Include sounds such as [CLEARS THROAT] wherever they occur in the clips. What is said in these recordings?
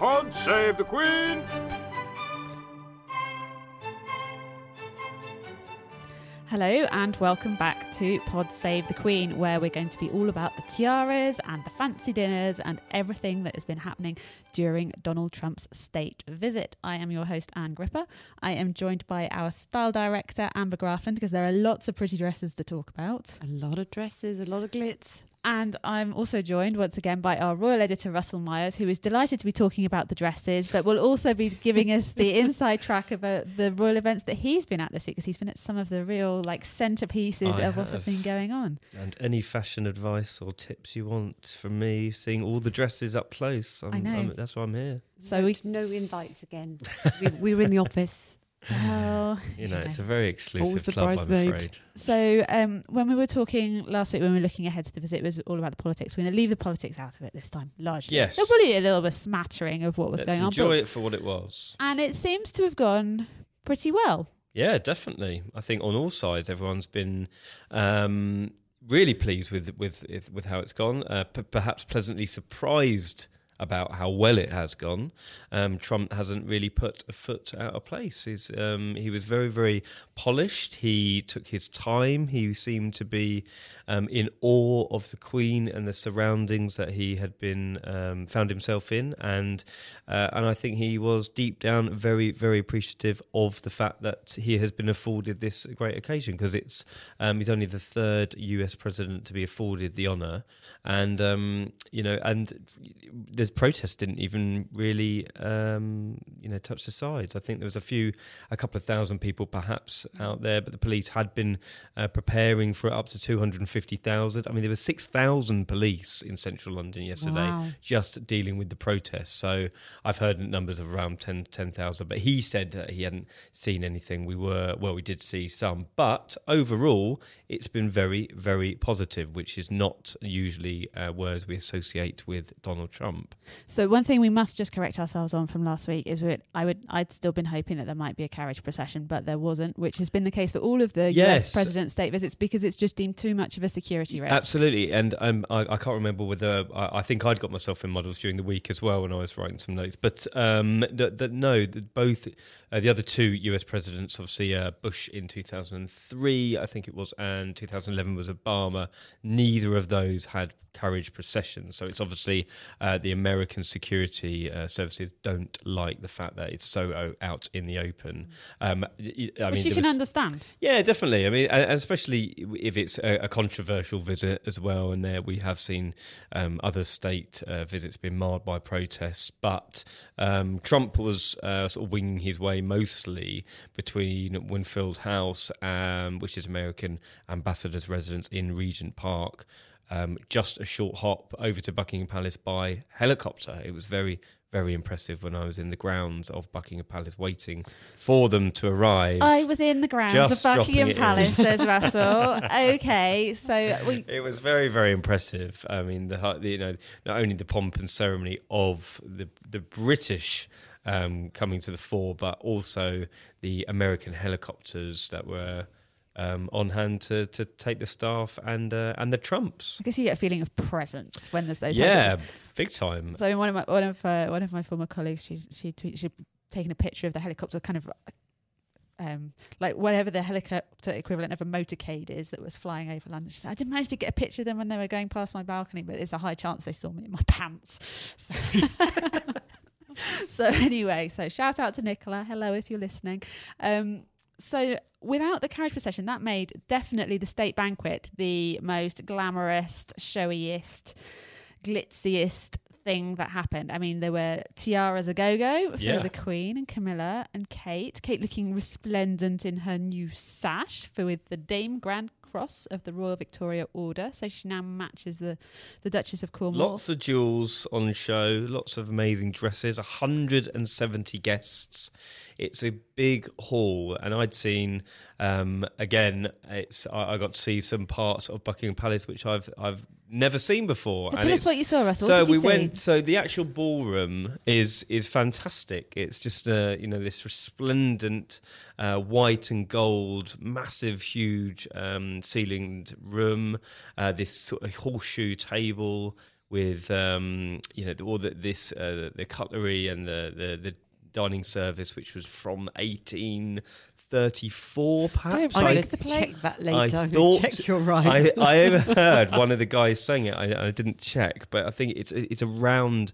Pod save the Queen! Hello and welcome back to Pod Save the Queen, where we're going to be all about the tiaras and the fancy dinners and everything that has been happening during Donald Trump's state visit. I am your host, Ann Gripper. I am joined by our style director, Amber Graafland, because there are lots of pretty dresses to talk about. A lot of dresses, a lot of glitz. And I'm also joined once again by our royal editor, Russell Myers, who is delighted to be talking about the dresses, but will also be giving us the [LAUGHS] inside track about uh, the royal events that he's been at this week, because he's been at some of the real like centerpieces I of what has been going on. And any fashion advice or tips you want from me, seeing all the dresses up close. I'm, I know. I'm- that's why I'm here. So no, we- no invites again. we, [LAUGHS] we were in the office. [LAUGHS] Well, You know, you it's know. a very exclusive Always the club, I'm afraid. So um, when we were talking last week, when we were looking ahead to the visit, it was all about the politics. We're going to leave the politics out of it this time, largely. Yes. There'll probably a little bit smattering of what was Let's going on. enjoy it for what it was. And it seems to have gone pretty well. Yeah, definitely. I think on all sides, everyone's been um, really pleased with with with how it's gone. Uh, p- perhaps pleasantly surprised about how well it has gone. Um, Trump hasn't really put a foot out of place. He's, um, he was very, very polished. He took his time. He seemed to be um, in awe of the Queen and the surroundings that he had been um, found himself in, and uh, and I think he was deep down very, very appreciative of the fact that he has been afforded this great occasion because it's um, he's only the third U.S. president to be afforded the honour, and um, you know, and the protests didn't even really um, you know touch the sides. I think there was a few, a couple of thousand people perhaps out there, but the police had been uh, preparing for up to two hundred and fifty thousand. I mean, there were six thousand police in central London yesterday Wow. just dealing with the protests. So I've heard numbers of around 10 10,000, but he said that he hadn't seen anything. We were, well, we did see some, but overall, it's been very, very positive, which is not usually uh, words we associate with Donald Trump. So one thing we must just correct ourselves on from last week is that I would I'd still been hoping that there might be a carriage procession, but there wasn't, which has been the case for all of the US Yes. president state visits because it's just deemed too much of a security risk. Absolutely, and um, I, I can't remember whether I, I think I'd got myself in models during the week as well when I was writing some notes. But um, no, that both uh, the other two U.S. presidents, obviously uh, Bush in 2003, I think it was, and 2011 was Obama. Neither of those had carriage procession. so it's obviously uh, the American security uh, services don't like the fact that it's so out in the open. Um, y- I Which mean, you can was- understand. yeah, definitely. I mean, especially if it's a, a controversial visit as well, and there we have seen um, other state uh, visits being marred by protests. But um, Trump was uh, sort of winging his way mostly between Winfield House, um, which is American ambassador's residence in Regent Park. Um, just a short hop over to Buckingham Palace by helicopter. It was very, very impressive when I was in the grounds of Buckingham Palace waiting for them to arrive. I was in the grounds Just of Buckingham in. Palace, says Russell. [LAUGHS] okay, so we It was very, very impressive. I mean, the, the you know not only the pomp and ceremony of the the British um, coming to the fore, but also the American helicopters that were um, on hand to, to take the staff and uh, and the Trumps. I guess you get a feeling of presence when there's those. yeah, helicopters. big time. So one of my one of uh, one of my former colleagues, she she tweeted, she'd taken a picture of the helicopter, kind of um, like whatever the helicopter equivalent of a motorcade is that was flying over London. She said, I didn't manage to get a picture of them when they were going past my balcony, but there's a high chance they saw me in my [LAUGHS] pants. So, [LAUGHS] so anyway, so shout out to Nicola. Hello if you're listening. Um, so without the carriage procession, that made definitely the state banquet the most glamorous, showiest, glitziest thing that happened. I mean, there were tiaras a go go for Yeah. the Queen and Camilla and Kate. Kate looking resplendent in her new sash for with the Dame Grand Cross of the Royal Victoria Order. So she now matches the, the Duchess of Cornwall. Lots of jewels on show, lots of amazing dresses, 170 guests. It's a big hall, and I'd seen um, again. It's I, I got to see some parts of Buckingham Palace which I've I've never seen before. So and tell us what you saw, Russell. so we see? went. So the actual ballroom is is fantastic. It's just uh, you know this resplendent uh, white and gold, massive, huge um, ceilinged room. Uh, this sort of horseshoe table with um, you know all the, this uh, the cutlery and the, the the dining service, which was from eighteen. 34 perhaps Don't I'm break going the to check that later. I I'm thought- to check your I, right. I overheard one of the guys saying it. I, I didn't check, but I think it's it's around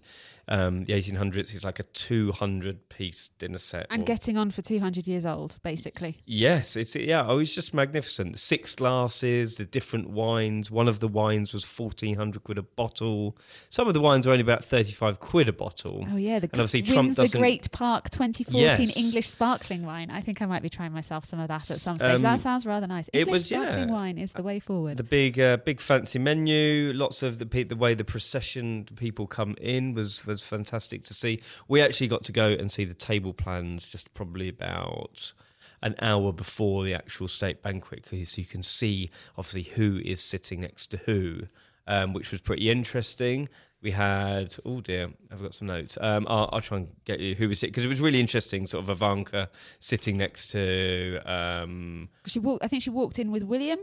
um, the 1800s. It's like a 200 piece dinner set. and or- getting on for 200 years old, basically. yes, it's yeah. It was just magnificent. Six glasses, the different wines. One of the wines was 1400 quid a bottle. Some of the wines were only about 35 quid a bottle. Oh yeah, the And obviously Trump doesn't- the Great Park 2014 Yes. English sparkling wine. I think I might be trying myself some of that at some stage. Um, that sounds rather nice. English was- sparkling yeah. wine is the way forward. The big, uh, big fancy menu. Lots of the the way the procession people come in was was fantastic to see. We actually got to go and see the table plans just probably about an hour before the actual state banquet, because you can see obviously who is sitting next to who, um, which was pretty interesting. We had oh dear, I've got some notes. Um, I'll, I'll try and get you who was it because it was really interesting. Sort of Ivanka sitting next to um, she walked. I think she walked in with William.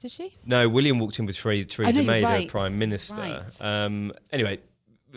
Did she? no, William walked in with Theresa, you're May, the right. Prime Minister. Right. Um, anyway,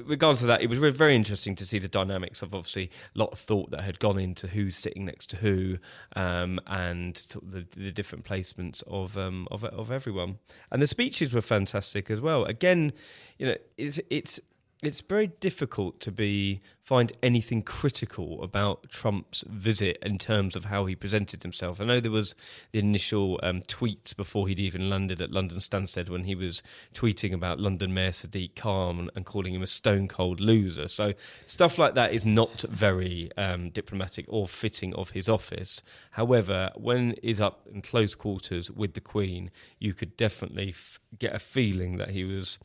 regardless of that, it was very interesting to see the dynamics of obviously a lot of thought that had gone into who's sitting next to who, um, and the, the different placements of, um, of of everyone. And the speeches were fantastic as well. Again, you know, it's it's it's very difficult to be find anything critical about Trump's visit in terms of how he presented himself. I know there was the initial um, tweets before he'd even landed at London Stansted when he was tweeting about London Mayor Sadiq Khan and, calling him a stone cold loser. So stuff like that is not very um, diplomatic or fitting of his office. However, when he's up in close quarters with the Queen, you could definitely f- get a feeling that he was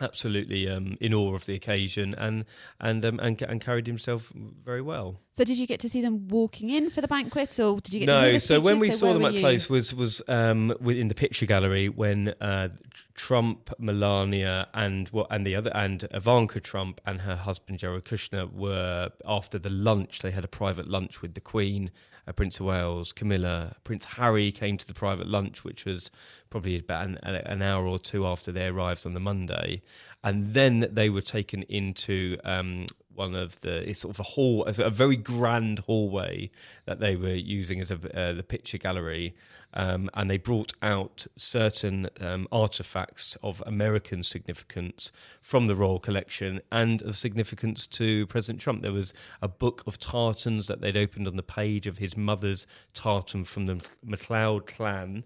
absolutely um, in awe of the occasion and and um, and, and carried himself very well. So did you get to see them walking in for the banquet, or did you get No, so when we So saw them up close was was um, within the picture gallery when uh, Trump, Melania, and what and the other and Ivanka Trump and her husband Jared Kushner were after the lunch. They had a private lunch with the Queen, uh, Prince of Wales, Camilla, Prince Harry came to the private lunch, which was probably about an, an hour or two after they arrived on the Monday, and then they were taken into um, one of the it's sort of a hall, a very grand hallway that they were using as a uh, the picture gallery, um, and they brought out certain um, artifacts of American significance from the royal collection and of significance to President Trump. There was a book of tartans that they'd opened on the page of his mother's tartan from the MacLeod clan.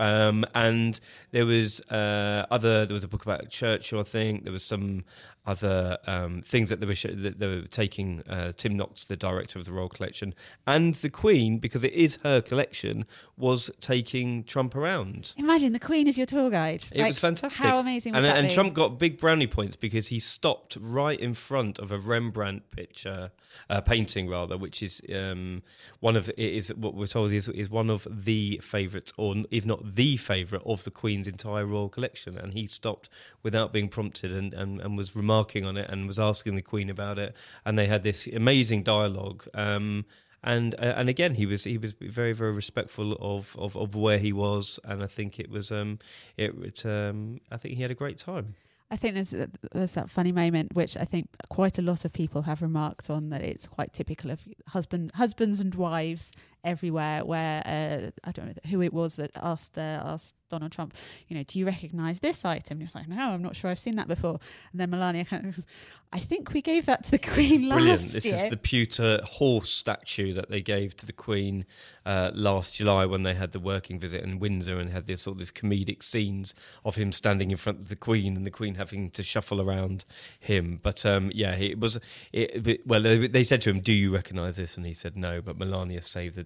Um, and there was uh, other. There was a book about Churchill, I think. There was some other um, things that they were sh- that they were taking. Uh, Tim Knox, the director of the Royal Collection, and the Queen, because it is her collection, was taking Trump around. Imagine the Queen is your tour guide. It Like, was fantastic. How amazing! And, that and? Trump got big brownie points because he stopped right in front of a Rembrandt picture, uh, painting rather, which is um, one of it is what we're told is is one of the favourites, or if not the favourite, of the Queen's entire royal collection. And he stopped without being prompted and, and, and was remarking on it and was asking the Queen about it. And they had this amazing dialogue. Um, and uh, and again he was he was very very respectful of, of, of where he was and I think it was um it, it um I think he had a great time. I think there's there's that funny moment which I think quite a lot of people have remarked on that it's quite typical of husband husbands and wives everywhere. Where uh, I don't know who it was that asked uh, asked Donald Trump, you know, do you recognise this item? And he's like, no, I'm not sure I've seen that before. And then Melania kind of, goes, I think we gave that to the [LAUGHS] Queen last Brilliant! This year. is the pewter horse statue that they gave to the Queen uh, last July when they had the working visit in Windsor and had this all these comedic scenes of him standing in front of the Queen and the Queen having to shuffle around him. But um, yeah, it was it, it- well. They, they said to him, "Do you recognise this?" And he said, "No." But Melania saved the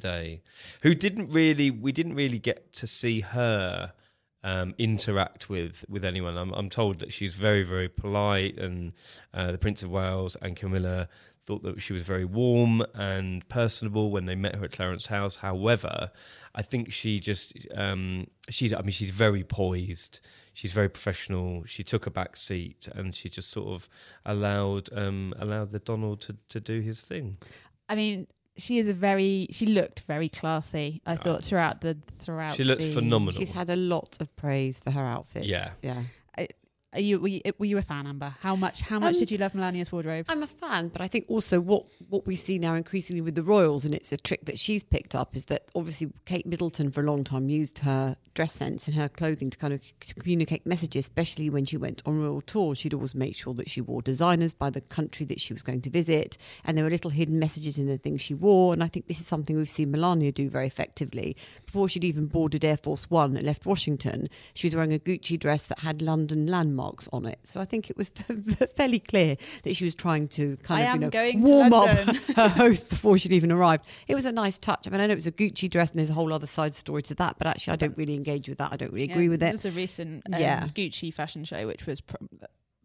who didn't really, we didn't really get to see her um, interact with with anyone. I'm, I'm told that she's very, very polite, and uh, the Prince of Wales and Camilla thought that she was very warm and personable when they met her at Clarence House. However, I think she just um, she's I mean she's very poised. She's very professional. She took a back seat and she just sort of allowed um, allowed the Donald to, to do his thing. I mean, she is a very. She looked very classy. I ah, thought throughout the throughout. She looked the- phenomenal. She's had a lot of praise for her outfits. Yeah. Yeah. Are you were, you were you a fan, Amber? How much? How much Um, did you love Melania's wardrobe? I'm a fan, but I think also what what we see now increasingly with the royals, and it's a trick that she's picked up, is that obviously Kate Middleton for a long time used her dress sense and her clothing to kind of c- communicate messages, especially when she went on royal tours. She'd always make sure that she wore designers by the country that she was going to visit, and there were little hidden messages in the things she wore. And I think this is something we've seen Melania do very effectively. Before she'd even boarded Air Force One and left Washington, she was wearing a Gucci dress that had London landmarks on it. So I think it was [LAUGHS] fairly clear that she was trying to kind I of you know warm up [LAUGHS] her host before she'd even arrived. It was a nice touch. I mean, I know it was a Gucci dress, and there's a whole other side story to that. But actually, I don't really engage with that. I don't really agree with It it. was a recent um, Yeah. Gucci fashion show, which was pro-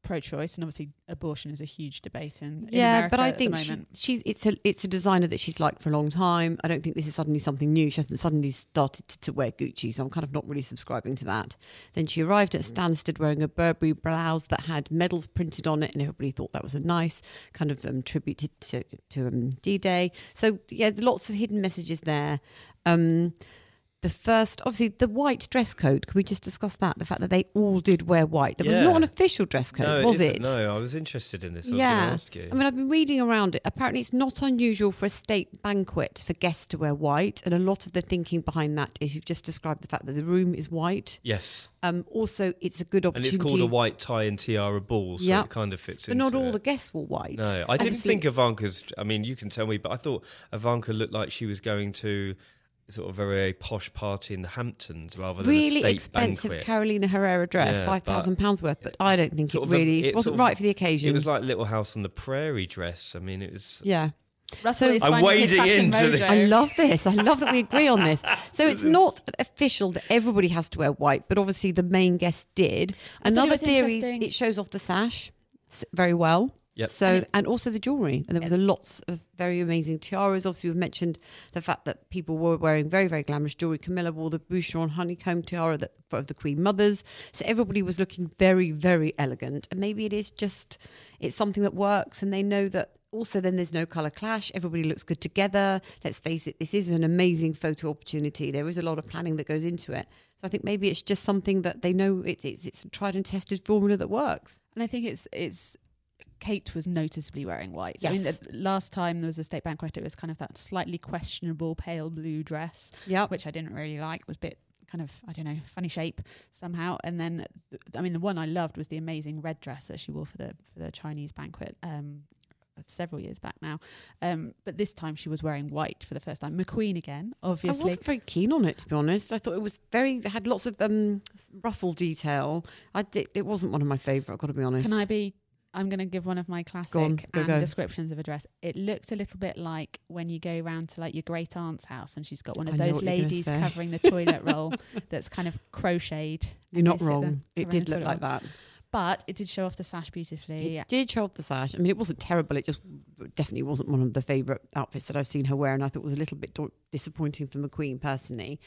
pro-choice, and obviously abortion is a huge debate in, in yeah, America but I think she, she's it's a it's a designer that she's liked for a long time. I don't think this is suddenly something new. She hasn't suddenly started to, to wear Gucci, so I'm kind of not really subscribing to that. Then she arrived at Stansted wearing a Burberry blouse that had medals printed on it, and everybody thought that was a nice kind of um, tribute to to, to um, D-Day. So yeah, lots of hidden messages there. Um, the first, obviously, the white dress code. Can we just discuss that? The fact that they all did wear white. There was not an official dress code, no, was isn't. it? No, I was interested in this. I yeah. to ask you. I mean, I've been reading around it. Apparently, it's not unusual for a state banquet for guests to wear white. And a lot of the thinking behind that is you've just described the fact that the room is white. yes, Um, also, it's a good opportunity. and it's called a white tie and tiara ball, so Yeah. it kind of fits But into not all it. the guests were white. No, I didn't Obviously- think Ivanka's. I mean, you can tell me, but I thought Ivanka looked like she was going to sort of very posh party in the Hamptons rather than a Really state expensive banquet. Carolina Herrera dress, Yeah, five thousand pounds worth, but I don't think it of a- really it wasn't sort of- right for the occasion. It was like Little House on the Prairie dress. I mean, it was. yeah. Russell So- is I'm wading into the- mojo. I love this. I love that we agree on this. [LAUGHS] So it's not official that everybody has to wear white, but obviously the main guest did. Another theory, it shows off the sash very well. Yep. So and also the jewelry, and there was a lots of very amazing tiaras. Obviously, we've mentioned the fact that people were wearing very very glamorous jewelry. Camilla wore the Boucheron honeycomb tiara that of the Queen Mothers. So everybody was looking very very elegant, and maybe it is just it's something that works, and they know that. Also, then there's no color clash. Everybody looks good together. Let's face it, this is an amazing photo opportunity. There is a lot of planning that goes into it. So I think maybe it's just something that they know it's it's, it's a tried and tested formula that works. And I think it's it's Kate was noticeably wearing white. I mean, the last time there was a state banquet, it was kind of that slightly questionable pale blue dress, Yeah, which I didn't really like. It was a bit kind of I don't know funny shape somehow. And then th- I mean, the one I loved was the amazing red dress that she wore for the for the Chinese banquet. Um, several years back now um but this time she was wearing white for the first time mcqueen again obviously. I wasn't very keen on it to be honest. I thought it was very it had lots of um ruffle detail. I did, it wasn't one of my favourite. I've got to be honest. Can I be? I'm going to give one of my classic Go on, go, and go. descriptions of a dress. It looked a little bit like when you go round to like your great aunt's house and she's got one of I those what you're gonna ladies covering the toilet roll [LAUGHS] that's kind of crocheted. You're not they sit there wrong. It did look like roll. that. But it did show off the sash beautifully. It did show off the sash. I mean, it wasn't terrible. It just definitely wasn't one of the favourite outfits that I've seen her wear, and I thought it was a little bit disappointing for McQueen personally.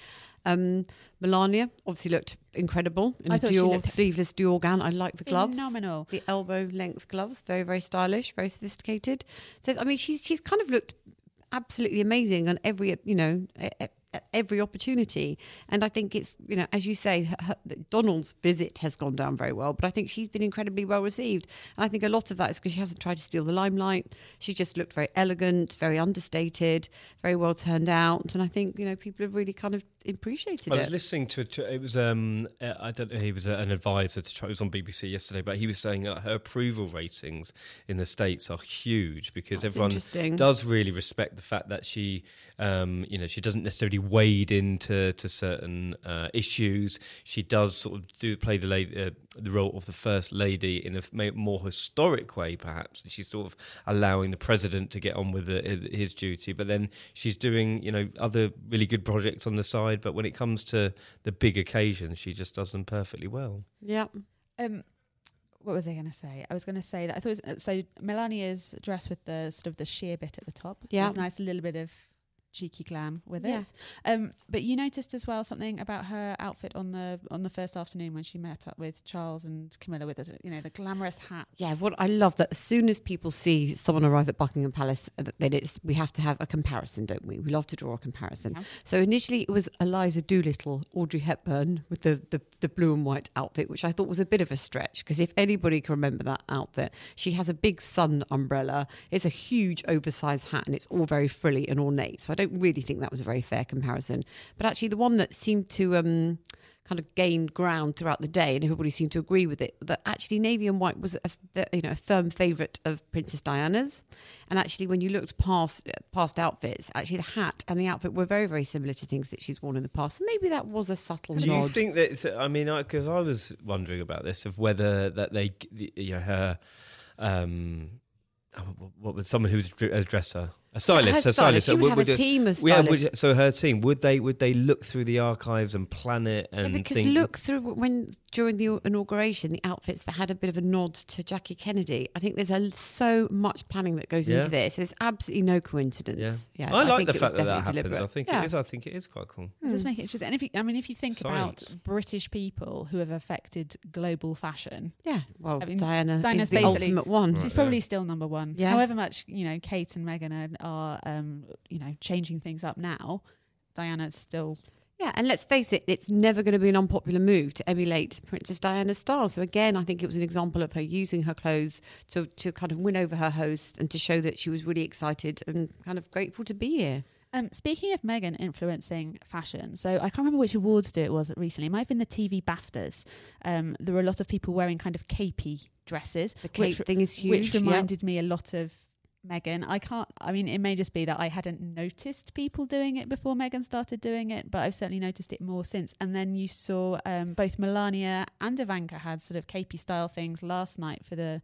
Um, Melania obviously looked incredible in I a Dior [LAUGHS] sleeveless Dior gown. I like the gloves. Phenomenal. the elbow length gloves, very very stylish, very sophisticated. So I mean, she's she's kind of looked absolutely amazing on every you know every opportunity. And I think it's you know as you say, her, her, Donald's visit has gone down very well, but I think she's been incredibly well received. And I think a lot of that is because she hasn't tried to steal the limelight. She just looked very elegant, very understated, very well turned out. And I think you know people have really kind of appreciated I was it. listening to it. It was um, I don't know. He was an advisor to. Trump. It was on BBC yesterday, but he was saying that her approval ratings in the states are huge because That's everyone does really respect the fact that she, um, you know, she doesn't necessarily wade into to certain uh, issues. She does sort of do play the lady, uh, the role of the first lady in a more historic way, perhaps. She's sort of allowing the president to get on with the, his duty, but then she's doing, you know, other really good projects on the side. But when it comes to the big occasions, she just does them perfectly well. Yeah. Um, what was I going to say? I was going to say that I thought it was, uh, so. Melania's dress with the sort of the sheer bit at the top. Yeah. it's nice, a little bit of cheeky glam with Yeah. it. Um, but you noticed as well something about her outfit on the on the first afternoon when she met up with Charles and Camilla with the, you know the glamorous hat. Yeah, what I love that as soon as people see someone arrive at Buckingham Palace, uh, that it's we have to have a comparison, don't we? We love to draw a comparison. Yeah. So initially it was Eliza Doolittle, Audrey Hepburn with the, the, the blue and white outfit, which I thought was a bit of a stretch because if anybody can remember that outfit, she has a big sun umbrella, it's a huge oversized hat, and it's all very frilly and ornate. So I don't really think that was a very fair comparison. But actually, the one that seemed to um, kind of gain ground throughout the day, and everybody seemed to agree with it. That actually navy and white was a, you know a firm favourite of Princess Diana's, and actually when you looked past past outfits, actually the hat and the outfit were very very similar to things that she's worn in the past. So maybe that was a subtle Do you think that? I mean, because I, was wondering about this of whether that they, you know, her, um, oh, what- was someone who was a dresser, a stylist, Her a stylist, stylist. she so would have a it- team of Yeah, stylists. would, so her team would they would they look through the archives and plan it Yeah, and because think, look through when during the inauguration, the outfits that had a bit of a nod to Jackie Kennedy. I think there's a, so much planning that goes Yeah. into this. There's absolutely no coincidence. Yeah, Yeah, I like think the fact that that happens. deliberate. I think Yeah. it is. I think it is quite cool. Does hmm. make it interesting? And if you, I mean, if you think Science. about British people who have affected global fashion, Yeah, well, I mean, Diana Diana's is the basically- ultimate one. Right, she's yeah. probably still number one. Yeah. However much you know, Kate and Meghan are, are um, you know, changing things up now. Diana's still Yeah, and let's face it, it's never going to be an unpopular move to emulate Princess Diana's style. So again, I think it was an example of her using her clothes to to kind of win over her host and to show that she was really excited and kind of grateful to be here. Um, speaking of Meghan influencing fashion, so I can't remember which awards do it was recently. It might have been the TV BAFTAs. Um, there were a lot of people wearing kind of capey dresses, The Kate which, thing is huge. which reminded me a lot of Meghan. I can't. I mean, it may just be that I hadn't noticed people doing it before Meghan started doing it, but I've certainly noticed it more since. And then you saw um, both Melania and Ivanka had sort of capey style things last night for the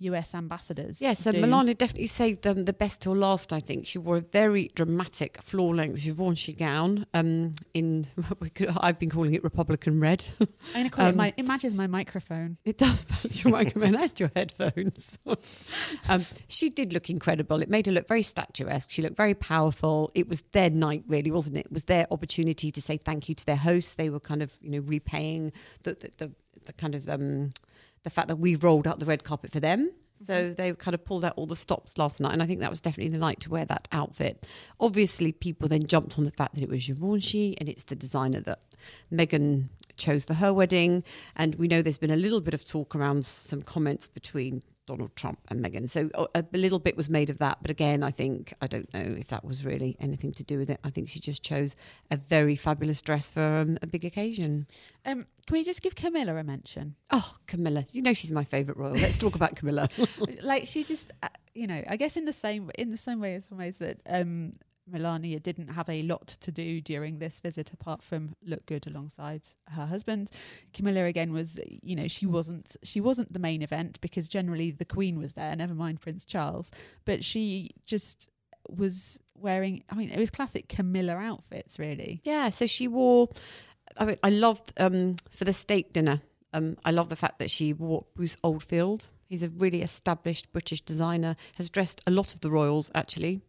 US ambassadors. Yeah, so. Melania definitely saved them the best till last. I think she wore a very dramatic floor-length Givenchy gown. Um, in [LAUGHS] we could, I've been calling it Republican red. I'm gonna call it um, my. It matches my microphone. It does [LAUGHS] match your microphone and your headphones. [LAUGHS] um, she did look incredible. It made her look very statuesque. She looked very powerful. It was their night, really, wasn't it? It was their opportunity to say thank you to their hosts. They were kind of, you know, repaying the the, the, the kind of um, the fact that we rolled out the red carpet for them. Mm-hmm. So they kind of pulled out all the stops last night, and I think that was definitely the night to wear that outfit. Obviously, people then jumped on the fact that it was Givenchy, and it's the designer that Meghan chose for her wedding. And we know there's been a little bit of talk around some comments between Donald Trump and Meghan. So a, a little bit was made of that. But again, I think, I don't know if that was really anything to do with it. I think she just chose a very fabulous dress for um, a big occasion. Um, can we just give Camilla a mention? Oh, Camilla. You know she's my favourite royal. Let's talk about Camilla. [LAUGHS] like she just, uh, you know, I guess in the same in the same way as some ways that um, Melania didn't have a lot to do during this visit apart from look good alongside her husband. Camilla again was, you know, she wasn't she wasn't the main event because generally the Queen was there, never mind Prince Charles, but she just was wearing. I mean, it was classic Camilla outfits, really. Yeah, so she wore. I mean, I loved um, for the steak dinner. Um, I love the fact that she wore Bruce Oldfield. He's a really established British designer. Has dressed a lot of the royals actually,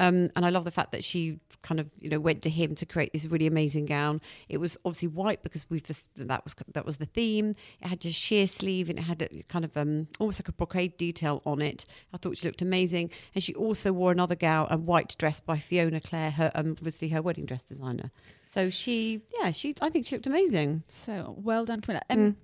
um, and I love the fact that she kind of you know went to him to create this really amazing gown. It was obviously white because we've just, that was that was the theme. It had just sheer sleeve and it had a kind of um, almost like a brocade detail on it. I thought she looked amazing, and she also wore another gown, a white dress by Fiona Clare, her um, obviously her wedding dress designer. So she, yeah, she. I think she looked amazing. So well done, Camilla. Um, Mm.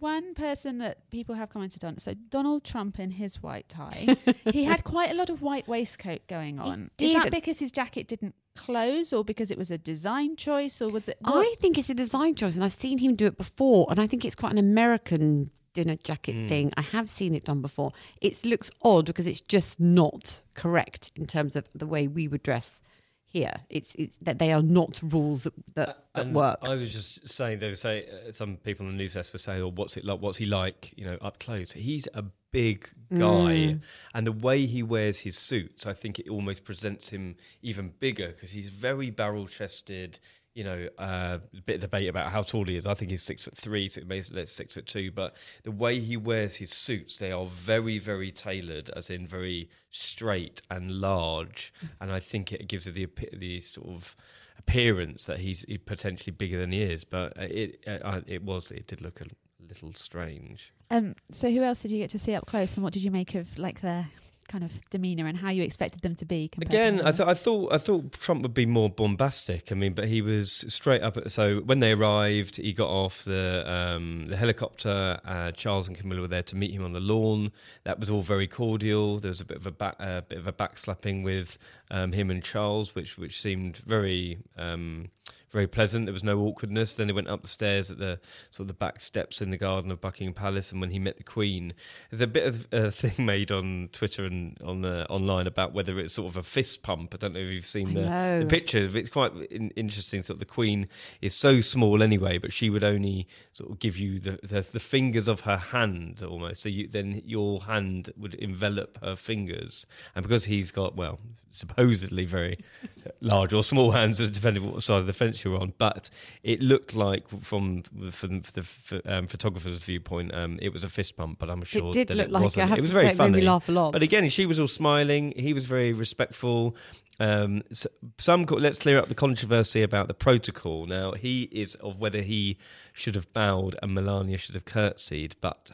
One person that people have commented on, so Donald Trump in his white tie, [LAUGHS] he had quite a lot of white waistcoat going on. Is that because his jacket didn't close, or because it was a design choice, or was it? what- I think it's a design choice, and I've seen him do it before, and I think it's quite an American dinner jacket Mm. thing. I have seen it done before. It looks odd because it's just not correct in terms of the way we would dress here. It's, it's that they are not rules that that, that work. I was just saying, they would say uh, some people in the news desk were saying, "Oh, what's it like? What's he like? You know, up close." He's a big guy, Mm. and the way he wears his suits, I think it almost presents him even bigger because he's very barrel chested. You know, uh, a bit of debate about how tall he is. I think he's six foot three, so that's six foot two. But the way he wears his suits, they are very, very tailored, as in very straight and large. And I think it gives it the the sort of appearance that he's potentially bigger than he is. But uh, it uh, uh, it was it did look a little strange. Um, so who else did you get to see up close, and what did you make of like their kind of demeanour and how you expected them to be? compared to Again, I thought I thought I thought Trump would be more bombastic. I mean, but he was straight up. At, so when they arrived, he got off the um, the helicopter. Uh, Charles and Camilla were there to meet him on the lawn. That was all very cordial. There was a bit of a back, uh, bit of a backslapping with um, him and Charles, which which seemed very. Um, very pleasant. There was no awkwardness. Then they went up the stairs at the sort of the back steps in the garden of Buckingham Palace, and when he met the Queen, there's a bit of a [LAUGHS] thing made on Twitter and on the online about whether it's sort of a fist pump. I don't know if you've seen the, the picture. It's quite in, interesting. Sort of the Queen is so small anyway, but she would only sort of give you the the, the fingers of her hand almost. So you, then your hand would envelop her fingers, and because he's got well, supposedly very [LAUGHS] large or small hands, depending on what side of the fence on. But it looked like from from the um, photographer's viewpoint, um, it was a fist pump. But I'm sure it did look it like wasn't. I have it was very say, it funny. made me laugh a lot. But again, she was all smiling. He was very respectful. Um, s some let's clear up the controversy about the protocol. Now he is of whether he should have bowed and Melania should have curtsied, but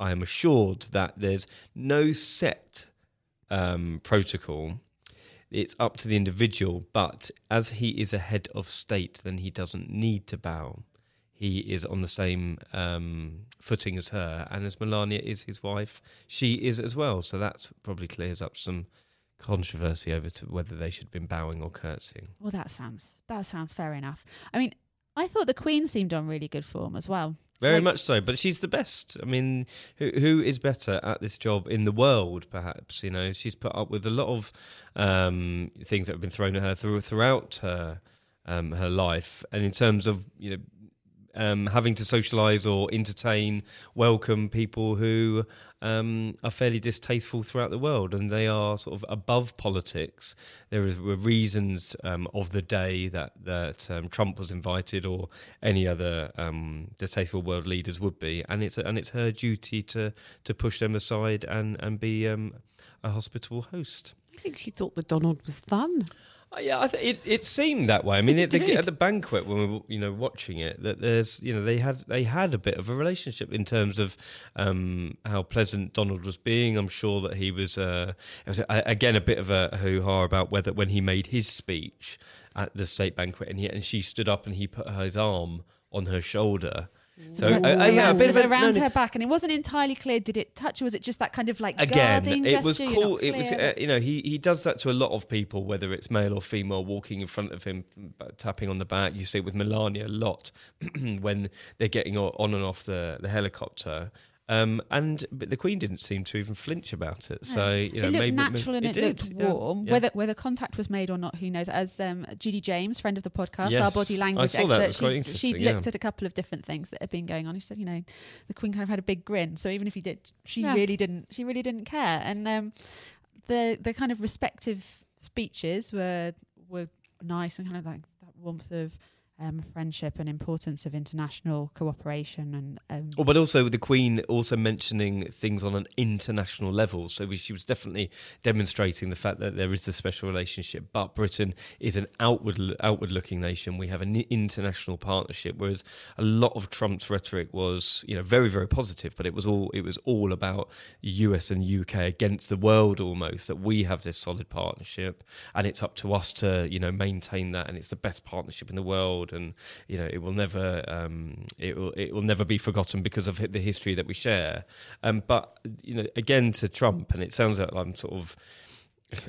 I am assured that there's no set um, protocol. It's up to the individual, but as he is a head of state, then he doesn't need to bow. He is on the same um, footing as her, and as Melania is his wife, she is as well. So that probably clears up some controversy over to whether they should have been bowing or curtsying. Well, that sounds that sounds fair enough. I mean, I thought the Queen seemed on really good form as well. Very Like- much so, but she's the best. I mean, who who is better at this job in the world? Perhaps you know she's put up with a lot of um, things that have been thrown at her through, throughout her um, her life, and in terms of you know um, having to socialise or entertain, welcome people who um, are fairly distasteful throughout the world, and they are sort of above politics. There were reasons um, of the day that that um, Trump was invited, or any other um, distasteful world leaders would be, and it's and it's her duty to to push them aside and and be um, a hospitable host. I think she thought that Donald was fun. Uh, Yeah, I th- it it seemed that way. I mean, at the, at the banquet when we were you know watching it, that there's you know they had they had a bit of a relationship in terms of um, how pleasant Donald was being. I'm sure that he was, uh, it was uh, again a bit of a hoo ha about whether when he made his speech at the state banquet and he and she stood up and he put his arm on her shoulder. So around, uh, uh, yeah, a bit of a, around no, no, her back, and it wasn't entirely clear. Did it touch, or was it just that kind of like again guarding it was gesture? Cool it was uh, you know he he does that to a lot of people whether it's male or female walking in front of him tapping on the back you see it with melania a lot [CLEARS THROAT] when they're getting on and off the the helicopter um, and but the Queen didn't seem to even flinch about it. So you know, it looked maybe natural and it, did, looked yeah, warm. yeah. Whether whether contact was made or not, who knows? As um, Judy James, friend of the podcast, our body language saw that. It expert, she, she yeah. looked at a couple of different things that had been going on. She said, you know, the Queen kind of had a big grin. So even if he did, she Yeah. really didn't. She really didn't care. And um, the the kind of respective speeches were were nice and kind of like that warmth of. Um, friendship and importance of international cooperation and um, Oh, but also the Queen also mentioning things on an international level. So we, she was definitely demonstrating the fact that there is a special relationship. But Britain is an outward outward looking nation. We have an international partnership, whereas a lot of Trump's rhetoric was, you know, very very positive. But it was all it was all about US and UK against the world almost. That we have this solid partnership, and it's up to us to you know maintain that, and it's the best partnership in the world, and you know it will never um, it will it will never be forgotten because of the history that we share. Um, but you know, again to Trump, and it sounds like I'm sort of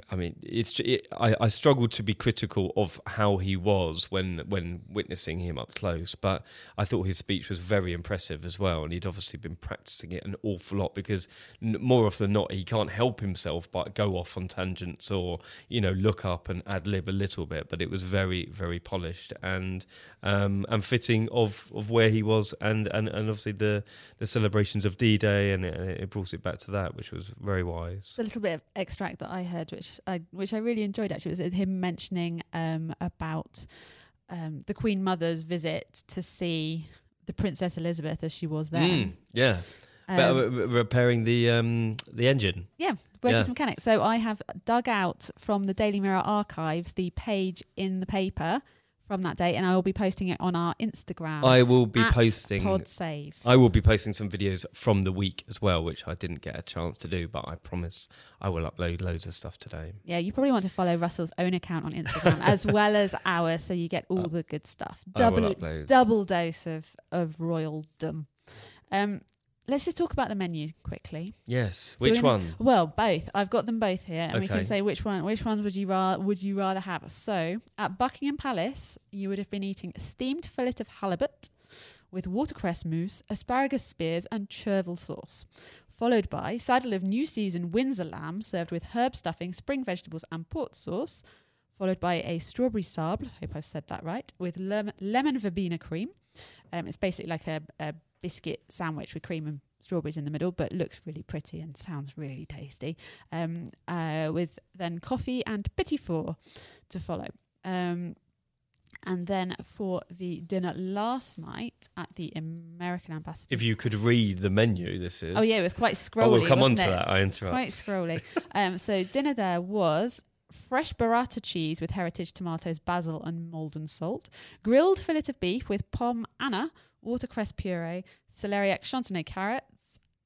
I mean, it's it, I, I struggle to be critical of how he was when when witnessing him up close, but I thought his speech was very impressive as well, and he'd obviously been practicing it an awful lot because more often than not he can't help himself but go off on tangents or you know look up and ad lib a little bit. But it was very very polished and um, and fitting of, of where he was and, and, and obviously the the celebrations of D Day, and it, it brought it back to that, which was very wise. a little bit of extract that I heard, which I which I really enjoyed actually, was him mentioning um, about um, the Queen Mother's visit to see the Princess Elizabeth as she was there. Mm, yeah. Um, But, uh, re- repairing the um, the engine. yeah, working yeah. as a mechanic. So I have dug out from the Daily Mirror archives the page in the paper from that day, and I will be posting it on our Instagram. I will be posting. Pod Save. I will be posting some videos from the week as well, which I didn't get a chance to do, but I promise I will upload loads of stuff today. Yeah, you probably want to follow Russell's own account on Instagram [LAUGHS] as well as ours, so you get all Uh, the good stuff. Double double dose of of royaldom. Um, let's just talk about the menu quickly. Yes. So Which one? Well, both. I've got them both here, and we can say which one. Which ones would you rather would you rather have? So at Buckingham Palace, you would have been eating steamed fillet of halibut with watercress mousse, asparagus spears, and chervil sauce. Followed by saddle of new season Windsor lamb served with herb stuffing, spring vegetables, and port sauce. Followed by a strawberry sable, hope I've said that right, with lem- lemon verbena cream. Um, it's basically like a, a biscuit sandwich with cream and strawberries in the middle, but looks really pretty and sounds really tasty. Um, uh, with then coffee and petit four to follow. Um, and then for the dinner last night at the American Ambassador. If you could read the menu, this is. Oh yeah, it was quite scrolly. Oh, we'll come on to that. I interrupt. Quite scrolly. [LAUGHS] um, so dinner there was fresh burrata cheese with heritage tomatoes, basil, and Maldon salt, grilled fillet of beef with pommes Anna, watercress puree, celeriac chantenay carrots.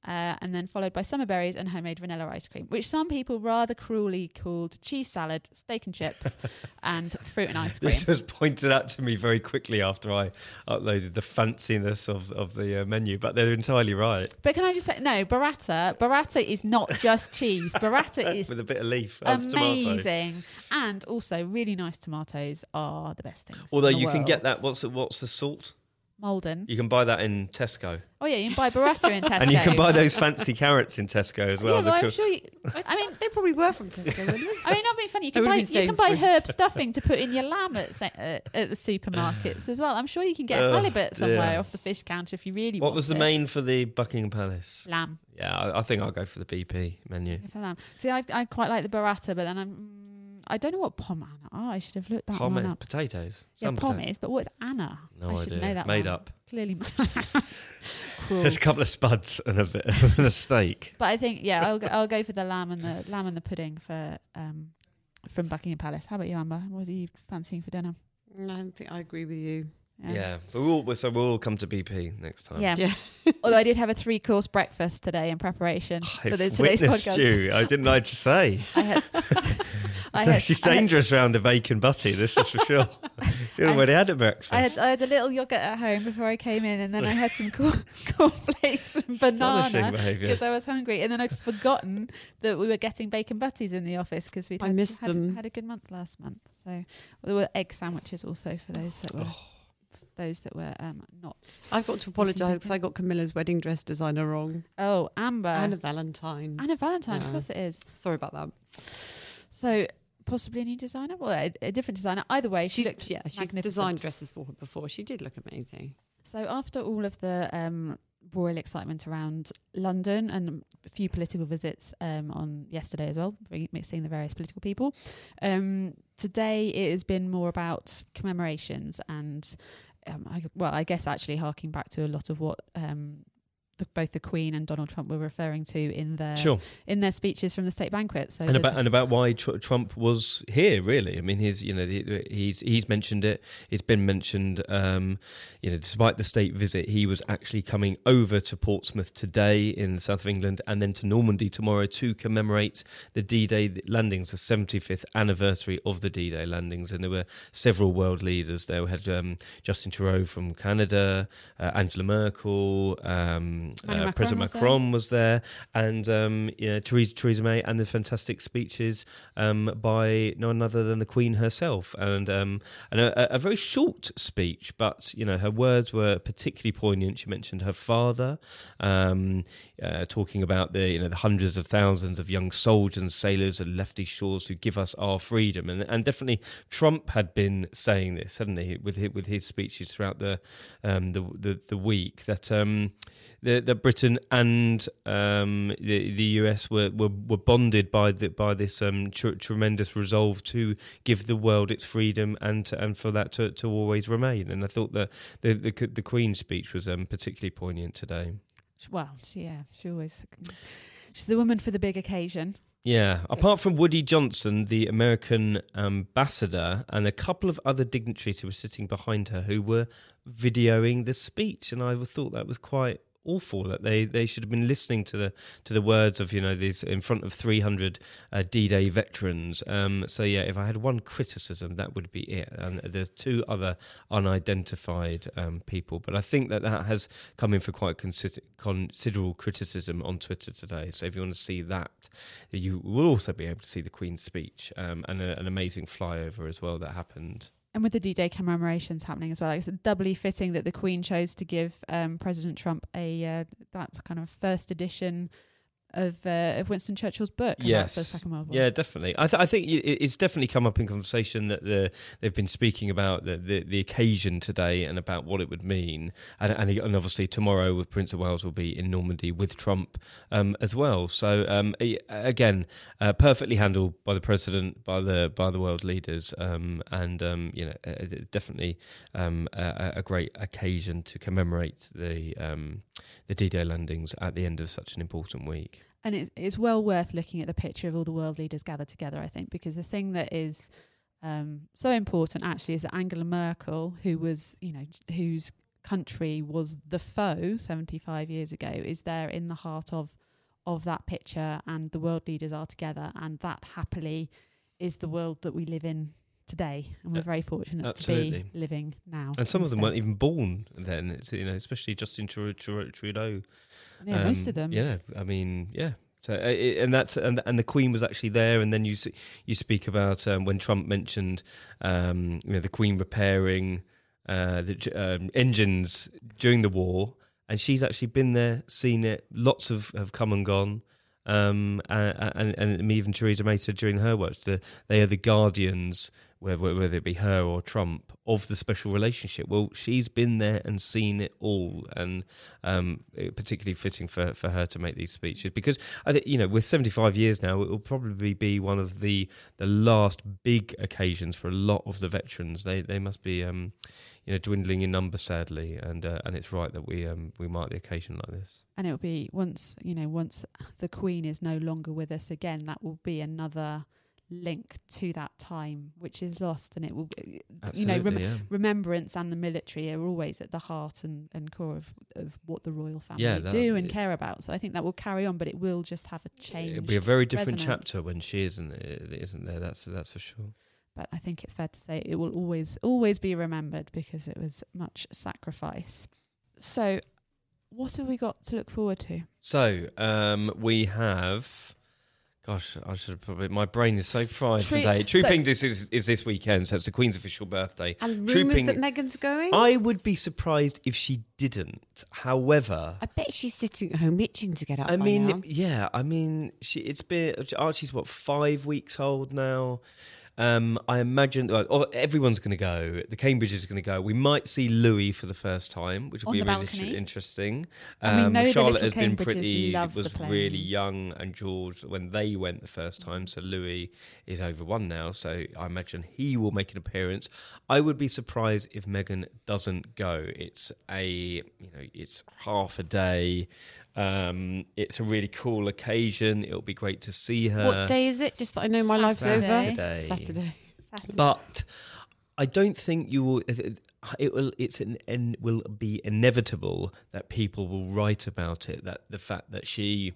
Uh, and then followed by summer berries and homemade vanilla ice cream, which some people rather cruelly called cheese salad, steak and chips, [LAUGHS] and fruit and ice cream. This was pointed out to me very quickly after I uploaded the fanciness of, of the uh, menu, but they're entirely right. But can I just say, no, burrata, burrata is not just cheese. [LAUGHS] Burrata is With a bit of leaf. Amazing, and also really nice tomatoes are the best things. in Although the you can get that. What's the, what's the salt? Maldon. You can buy that in Tesco. Oh yeah, you can buy burrata in Tesco, [LAUGHS] And you can buy those fancy carrots in Tesco as well. yeah, well, I'm sure. You, [LAUGHS] I mean, They probably were from Tesco, weren't they? I mean, not being funny. You can buy would've been you can buy herb stuffing to put in your lamb at uh, at the supermarkets as well. I'm sure you can get Ugh, halibut somewhere yeah. off the fish counter if you really want to what want was the it. main for the Buckingham Palace? lamb? Yeah, I, I think I'll go for the BP menu. For lamb. See, I, I quite like the burrata, but then I'm. I don't know what pommes Anna are. I should have looked that one Pommes, up. potatoes. Yeah, Some pom pota- is, but what's Anna? No I should idea. know that Made one. up. Clearly. [LAUGHS] Cruel. [LAUGHS] There's a couple of spuds and a bit and a [LAUGHS] steak. But I think yeah, I'll go, I'll go for the lamb and the lamb and the pudding for um from Buckingham Palace. How about you, Amber? What are you fancying for dinner? I think I agree with you. Yeah, but we'll we'll- so we'll all come to BP next time. Yeah. Yeah. [LAUGHS] Although I did have a three course breakfast today in preparation I've for the, today's witnessed podcast. you. I didn't know to say. I had, [LAUGHS] I It's had, actually I had, dangerous round a bacon butty. This is for sure. [LAUGHS] you I- already had a breakfast. I had I had a little yogurt at home before I came in, and then I had some corn, cornflakes and banana because I was hungry, and then I'd forgotten that we were getting bacon butties in the office because we'd had, had, had a good month last month. So well, there were egg sandwiches also for those that were Oh. Those that were um, not. I've got to apologise because I got Camilla's wedding dress designer wrong. Oh, Amber Anna Valentine. Anna Valentine, of course it is. Sorry about that. So possibly a new designer, well, a, a different designer. Either way, she She's, looked yeah, she's designed dresses for her before. She did look amazing. So after all of the um, royal excitement around London and a few political visits um, on yesterday as well, mixing the various political people, um, today it has been more about commemorations and, um, I, well, I guess actually harking back to a lot of what. Um, the, both the Queen and Donald Trump were referring to in their Sure, in their speeches from the state banquet. So and about and about why tr- Trump was here. Really, I mean, he's you know the- he's he's mentioned it. It's been mentioned. Um, you know, despite the state visit, he was actually coming over to Portsmouth today in the south of England, and then to Normandy tomorrow to commemorate the D-Day landings, the 75th anniversary of the D-Day landings. And there were several world leaders there. We had um, Justin Trudeau from Canada, uh, Angela Merkel. Um, um, uh, President Macron was there. Was there, and um, you know, Theresa Theresa May, and the fantastic speeches um, by none other than the Queen herself, and um, and a, a very short speech, but you know her words were particularly poignant. She mentioned her father, um, uh, talking about the you know the hundreds of thousands of young soldiers and sailors and lefty shores who give us our freedom, and and definitely Trump had been saying this, hadn't he, with his, with his speeches throughout the um, the, the the week that um, that Britain and um, the the US were, were, were bonded by the, by this um, tr- tremendous resolve to give the world its freedom and to, and for that to, to always remain. And I thought that the the, the Queen's speech was um, particularly poignant today. Well, she, yeah, she always. She's the woman for the big occasion. Yeah, apart from Woody Johnson, the American ambassador, and a couple of other dignitaries who were sitting behind her who were videoing the speech, and I thought that was quite awful that they, they should have been listening to the to the words of you know these in front of 300 uh, D-Day veterans. Um, so yeah, if I had one criticism, that would be it. And there's two other unidentified um, people, but I think that that has come in for quite consider- considerable criticism on Twitter today. So if you want to see that, you will also be able to see the Queen's speech um, and a, an amazing flyover as well that happened. And with the D-Day commemorations happening as well, it's doubly fitting that the Queen chose to give um, President Trump a uh, that's kind of first edition of uh, of Winston Churchill's book Yes. the Second World War. Yeah, definitely. I, th- I think it's definitely come up in conversation that the, they've been speaking about the, the, the occasion today and about what it would mean. And, and, and obviously, tomorrow, with Prince of Wales will be in Normandy with Trump um, as well. So, um, again, uh, perfectly handled by the president, by the by the world leaders, um, and um, you know, uh, definitely um, a, a great occasion to commemorate the um, the D-Day landings at the end of such an important week. And it, it's well worth looking at the picture of all the world leaders gathered together, I think, because the thing that is um, so important actually is that Angela Merkel, who was, you know, whose country was the foe 75 years ago, is there in the heart of of that picture, and the world leaders are together, and that happily is the world that we live in today, and we're Uh, very fortunate absolutely. to be living now. And some of them weren't even born then. It's, you know, especially Justin Tru- Tru- Trudeau. yeah, most Um, of them. Yeah, I mean, yeah. So, uh, it- and that's and and the Queen was actually there. And then you you speak about um, when Trump mentioned, um, you know, the Queen repairing uh, the um, engines during the war, and she's actually been there, seen it. Lots of have come and gone. Um, and, and, and even Theresa May said during her work, the, they are the guardians, whether, it be her or Trump, of the special relationship. Well, she's been there and seen it all, and um, particularly fitting for, for her to make these speeches because I think you know with 75 years now, it will probably be one of the the last big occasions for a lot of the veterans. They they must be um, you know dwindling in number sadly, and uh, and it's right that we um, we mark the occasion like this. and it'll be once you know once the queen is no longer with us again that will be another link to that time which is lost and it will be- you know rem- yeah. remembrance and the military are always at the heart and, and core of, of what the royal family Yeah, that- do and care about so i think that will carry on but it will just have a change It'll be a very different resonance. chapter when she isn't isn't there. That's that's for sure. but i think it's fair to say it will always always be remembered because it was much sacrifice so what have we got to look forward to So um, we have. Gosh, I should have probably. My brain is so fried Tre- today. so- Trooping is, is is this weekend, so it's the Queen's official birthday. And rumours that Meghan's going? I would be surprised if she didn't. However, I bet she's sitting at home itching to get up. I mean, now. yeah, I mean, she. It's been Archie's what five weeks old now. Um, I imagine well, everyone's going to go. The Cambridge is going to go. We might see Louis for the first time, which will be really balcony. interesting. Um, Charlotte has been pretty was really young, and George when they went the first time. So Louis is over one now. So I imagine he will make an appearance. I would be surprised if Meghan doesn't go. It's a you know it's half a day. Um, it's a really cool occasion. It'll be great to see her. what day is it? Just that I know my life's over. Saturday. Saturday. Saturday. But I don't think you will. It will. It's an. And will be inevitable that people will write about it. That the fact that she,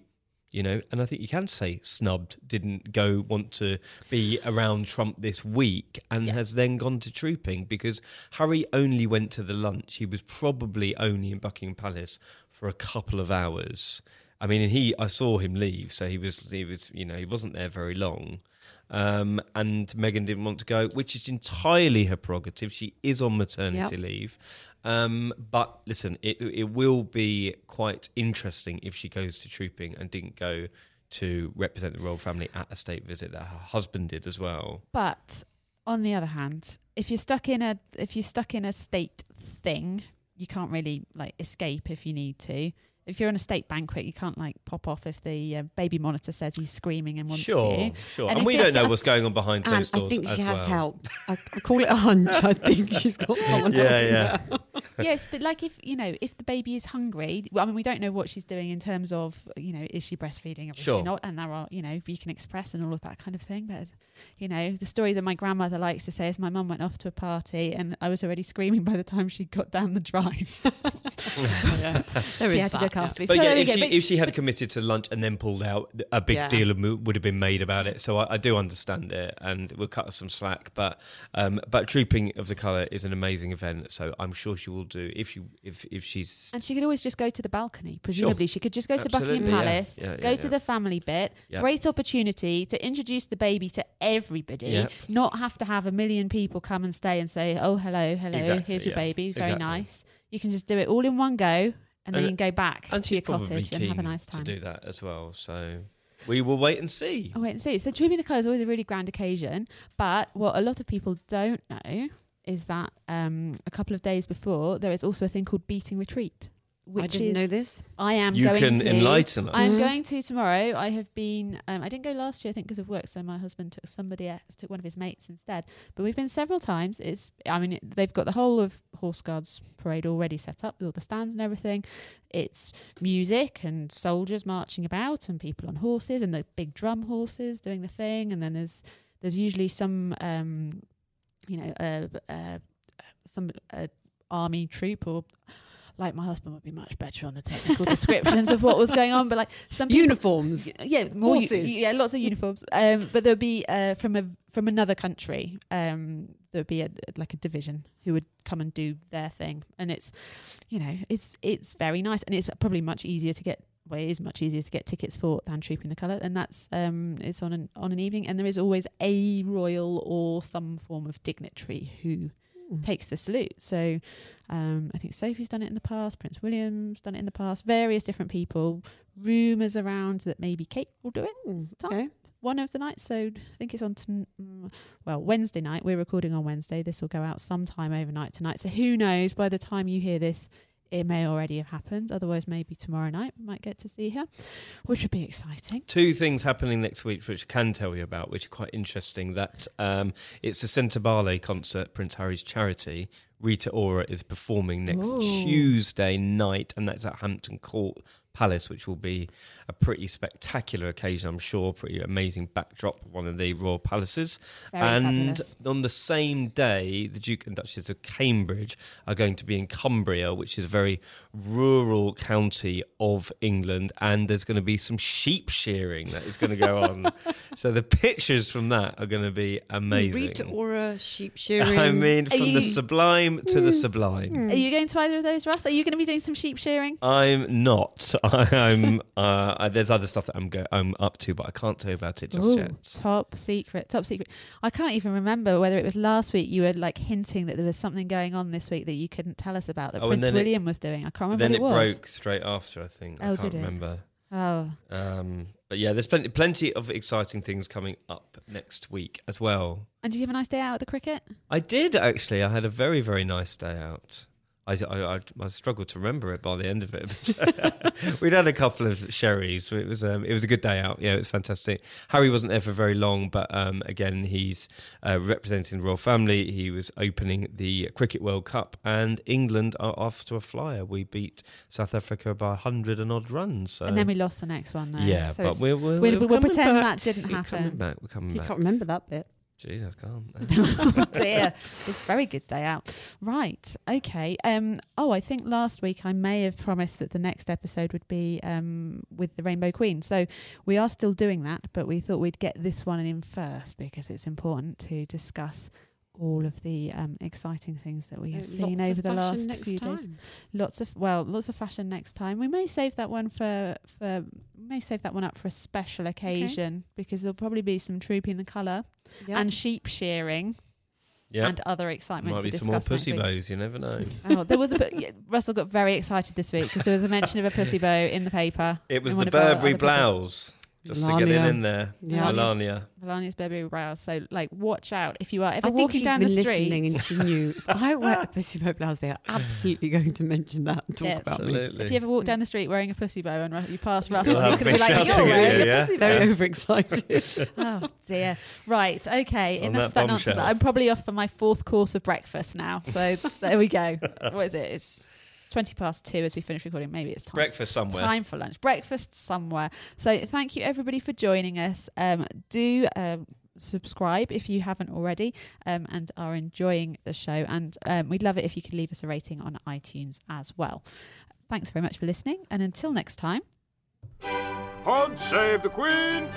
you know, and I think you can say snubbed, didn't go want to be around Trump this week, and has then gone to trooping because Harry only went to the lunch. He was probably only in Buckingham Palace for a couple of hours. I mean, he I saw him leave, so he was he was you know he wasn't there very long. Um, and Meghan didn't want to go, which is entirely her prerogative. She is on maternity Yep. leave. Um, but listen, it it will be quite interesting if she goes to trooping and didn't go to represent the royal family at a state visit that her husband did as well. But on the other hand, if you're stuck in a if you're stuck in a state thing, you can't really like escape if you need to. If you're in a state banquet, you can't like pop off if the uh, baby monitor says he's screaming and wants Sure, you. sure. And And, we don't know [LAUGHS] what's going on behind closed doors. I doors think as she has well. help. I, I call it a hunch. I think she's got [LAUGHS] someone Yeah, helping yeah. her. [LAUGHS] yes, but like if you know if the baby is hungry, well, I mean we don't know what she's doing in terms of you know is she breastfeeding or is Sure. she not, and there are you know you can express and all of that kind of thing. But you know the story that my grandmother likes to say is my mum went off to a party and I was already screaming by the time she got down the drive. There she is had to that, look yeah. after me. But So yeah, if go. she, But- if she had committed to lunch and then pulled out, a big Yeah. deal would have been made about it. So I, I do understand it, and we'll cut her some slack. But um, but Trooping of the Colour is an amazing event, so I'm sure she will do. If you if if she's And she could always just go to the balcony. Presumably, she could just go to Buckingham. Palace, Yeah, yeah, go to the family bit. Great opportunity to introduce the baby to everybody, not have to have a million people come and stay and say, "Oh, hello, hello, Exactly, here's your baby, very Exactly. nice." You can just do it all in one go, and, then And- you can go back to your cottage and have a nice time. to do that as well. So we will wait and see. Oh, wait and see. So Trooping the Colour is always a really grand occasion, but what a lot of people don't know is that um, a couple of days before there is also a thing called Beating Retreat. Which I didn't is, know this. I am You going can to. enlighten us. I'm going to tomorrow. I have been. Um, I didn't go last year, I think, because of work. So my husband took somebody else, took one of his mates instead. But we've been several times. It's. I mean, it, they've got the whole of Horse Guards parade already set up with all the stands and everything. It's music and soldiers marching about and people on horses and the big drum horses doing the thing. And then there's there's usually some, um, you know, uh, uh, some uh, army troop or. Like my husband would be much better on the technical descriptions of what was going on, but like some people, Uniforms. yeah, more Horses. yeah, lots of uniforms. Um, but there'd be uh, from a from another country. Um, there'd be a like a division who would come and do their thing, and it's you know it's it's very nice, and it's probably much easier to get. Well, it is much easier to get tickets for than Trooping the Colour, and that's um, it's on an on an evening, and there is always a royal or some form of dignitary who takes the salute. So um, I think Sophie's done it in the past, Prince William's done it in the past, various different people. Rumours around that maybe Kate will do it Mm, Okay. one of the nights. So I think it's on, to, mm, well, Wednesday night. We're recording on Wednesday. This will go out sometime overnight tonight. So who knows, by the time you hear this, it may already have happened. Otherwise, maybe tomorrow night we might get to see her, which would be exciting. Two things happening next week, which I can tell you about, which are quite interesting. That um, it's a Sentebale concert, Prince Harry's charity. Rita Ora is performing next Ooh. Tuesday night, and that's at Hampton Court Palace, which will be a pretty spectacular occasion, I'm sure. Pretty amazing backdrop, one of the royal palaces. Very and fabulous. on the same day, the Duke and Duchess of Cambridge are going to be in Cumbria, which is a very rural county of England, and there's going to be some sheep shearing that is going to go on. [LAUGHS] so the pictures from that are going to be amazing. Rita Ora, sheep [LAUGHS] shearing. I mean, Are from the sublime to the sublime. Are you going to either of those, Russ? Are you going to be doing some sheep shearing? I'm not. [LAUGHS] I'm. Uh, I- there's other stuff that I'm go- I'm up to, but I can't tell you about it just Ooh, yet. top secret, top secret. I can't even remember whether it was last week you were like hinting that there was something going on this week that you couldn't tell us about that Oh, Prince then it- William was doing. I can't remember Then it it broke straight after. I think. Oh, I can't remember. Oh, Um, but yeah, there's plenty, plenty of exciting things coming up next week as well. and did you have a nice day out at the cricket? I did actually. I had a very, very nice day out. I, I, I, I struggled to remember it by the end of it. [LAUGHS] We'd had a couple of sherries. so It was um, it was a good day out. Yeah, it was fantastic. Harry wasn't there for very long, but um, again, he's uh, representing the royal family. He was opening the Cricket World Cup, and England are off to a flyer. We beat South Africa by hundred and odd runs. So. and then we lost the next one. Though. yeah, so but we're, we're, we'll, we're we'll pretend back. that didn't We're coming happen. back. We're coming You back. can't remember that bit. Jeez, I can't. [LAUGHS] [LAUGHS] oh dear, it's a very good day out. Right, okay. Um, oh, I think last week I may have promised that the next episode would be um, with the Rainbow Queen. So we are still doing that, but we thought we'd get this one in first because it's important to discuss all of the um, exciting things that we have Uh, seen over the last next few days. Lots of well, lots of fashion next time. We may save that one for for may save that one up for a special occasion because there'll probably be some trooping the colour Yeah. and sheep shearing Yeah. and other excitement Might to be discuss some more pussy week. bows. You never know. [LAUGHS] Oh, there was a bit, yeah, Russell got very excited this week because there was a mention of a pussy [LAUGHS] bow in the paper. It was the one of our Burberry other papers. blouse. Just to get it in there. Yeah. Melania. Melania's Burberry brows. So, like, watch out if you are ever I think walking she's down been the street. listening and she knew [LAUGHS] if I wear a pussy bow blouse, they are absolutely going to mention that and talk Yeah. about me. Absolutely. If you ever walk down the street wearing a pussy bow and you pass Russell, You'll he's going to be like, "You're wearing you, a yeah? pussy bow." Very overexcited. [LAUGHS] Oh dear. Right. Okay. On Enough of that that nonsense. I'm probably off for my fourth course of breakfast now. So there we go. [LAUGHS] What is it? It's twenty past two as we finish recording. Maybe it's time. Breakfast somewhere. Time for lunch. Breakfast somewhere. So thank you everybody for joining us. Um, do um, subscribe if you haven't already um, and are enjoying the show. And um, we'd love it if you could leave us a rating on iTunes as well. Thanks very much for listening. And until next time. Pod save the Queen!